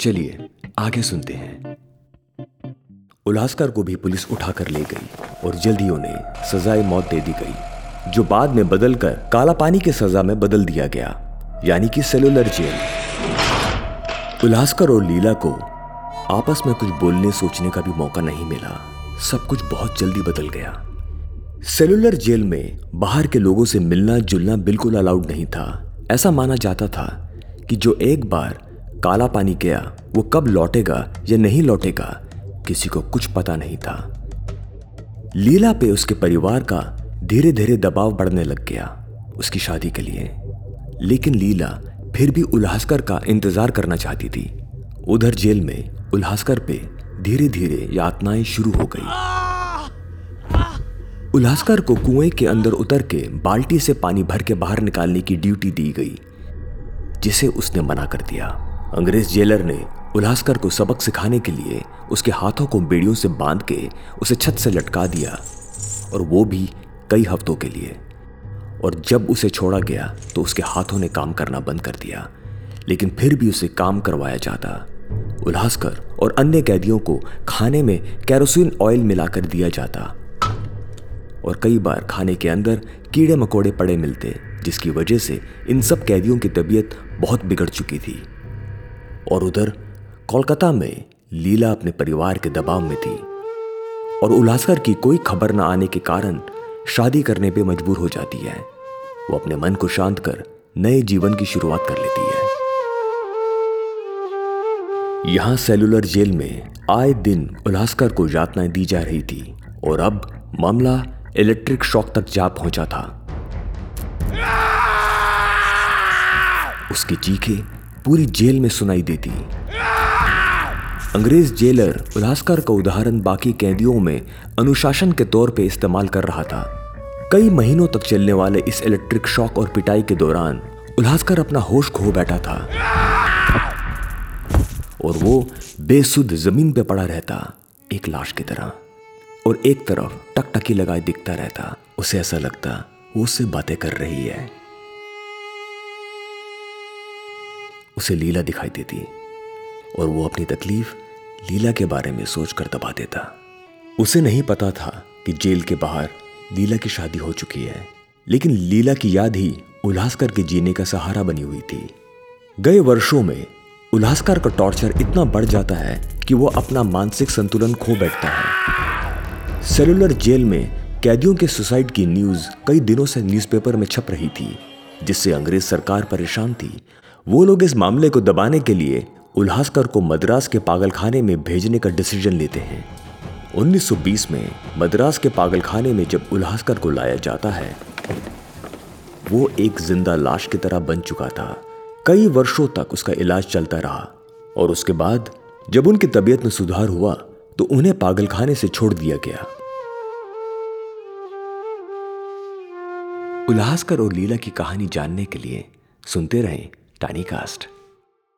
चलिए, आगे सुनते हैं। उल्लासकर को भी पुलिस उठाकर ले गई और जल्द ही उन्हें सजाए मौत दे दी गई, जो बाद में बदलकर काला पानी की सजा में बदल दिया गया, यानी कि सेलुलर जेल। उल्लासकर और लीला को आपस में कुछ बोलने सोचने का भी मौका नहीं मिला। सब कुछ बहुत जल्दी बदल गया। सेलुलर जेल में बाहर के लोगों से मिलना जुलना बिल्कुल अलाउड नहीं था। ऐसा माना जाता था कि जो एक बार काला पानी गया, वो कब लौटेगा या नहीं लौटेगा, किसी को कुछ पता नहीं था। लीला पे उसके परिवार का धीरे धीरे दबाव बढ़ने लग गया उसकी शादी के लिए। लेकिन लीला फिर भी उल्लासकर का इंतज़ार करना चाहती थी। उधर जेल में उल्हासकर पे धीरे धीरे यातनाएँ शुरू हो गई। उल्हासकर को कुएँ के अंदर उतर के बाल्टी से पानी भर के बाहर निकालने की ड्यूटी दी गई, जिसे उसने मना कर दिया। अंग्रेज़ जेलर ने उल्लासकर को सबक सिखाने के लिए उसके हाथों को बेड़ियों से बाँध के उसे छत से लटका दिया, और वो भी कई हफ्तों के लिए। और जब उसे छोड़ा गया तो उसके हाथों ने काम करना बंद कर दिया, लेकिन फिर भी उसे काम करवाया जाता। उल्लासकर और अन्य कैदियों को खाने में कैरोसिन ऑयल मिलाकर दिया जाता। और कई बार खाने के अंदर कीड़े मकोड़े पड़े मिलते, जिसकी वजह से इन सब कैदियों की तबीयत बहुत बिगड़ चुकी थी। और उधर कोलकाता में लीला अपने परिवार के दबाव में थी और उल्लासकर की कोई खबर न आने के कारण शादी करने पे मजबूर हो जाती है। वो अपने मन को शांत कर नए जीवन की शुरुआत कर लेती है। यहाँ सेलुलर जेल में आए दिन उल्लासकर को यातनाएँ दी जा रही थी और अब मामला इलेक्ट्रिक शॉक तक जा पहुँचा था। उसकी चीखें पूरी जेल में सुनाई देती। अंग्रेज़ जेलर उल्लासकर का उदाहरण बाकी कैदियों में अनुशासन के तौर पे इस्तेमाल कर रहा था। कई महीनों तक चलने वाले इस इलेक्ट्रिक शॉक और पिटाई के दौरान उल्लासकर अपना होश खो बैठा था। और वो बेसुध ज़मीन पे पड़ा रहता, एक लाश की तरह। और एक तरफ़ टकटकी लगाए दिखता रहता, उसे ऐसा लगता, वो उससे बातें कर रही है। उसे लीला दिखाई देती और वो अपनी तकलीफ़ लीला के बारे में सोचकर दबा देता। उसे नहीं पता था कि जेल के बाहर लीला की शादी हो चुकी है, लेकिन लीला की याद ही उल्लासकर के जीने का सहारा बनी हुई थी। गए वर्षों में उल्लासकर का टॉर्चर इतना बढ़ जाता है कि वो अपना मानसिक संतुलन खो बैठता है। सेलुलर जेल में कैदियों के सुसाइड की न्यूज़ कई दिनों से न्यूज़पेपर में छप रही थी, जिससे अंग्रेज़ सरकार परेशान थी वो लोग इस मामले को दबाने के लिए उल्लासकर को मद्रास के पागलखाने में भेजने का डिसीज़न लेते हैं। 1920 में मद्रास के पागलखाने में जब उल्लासकर को लाया जाता है, वो एक ज़िंदा लाश की तरह बन चुका था। कई वर्षों तक उसका इलाज चलता रहा और उसके बाद जब उनकी तबीयत में सुधार हुआ तो उन्हें पागलखाने से छोड़ दिया गया। उल्हासकर और लीला की कहानी जानने के लिए सुनते रहें। Deini Gast.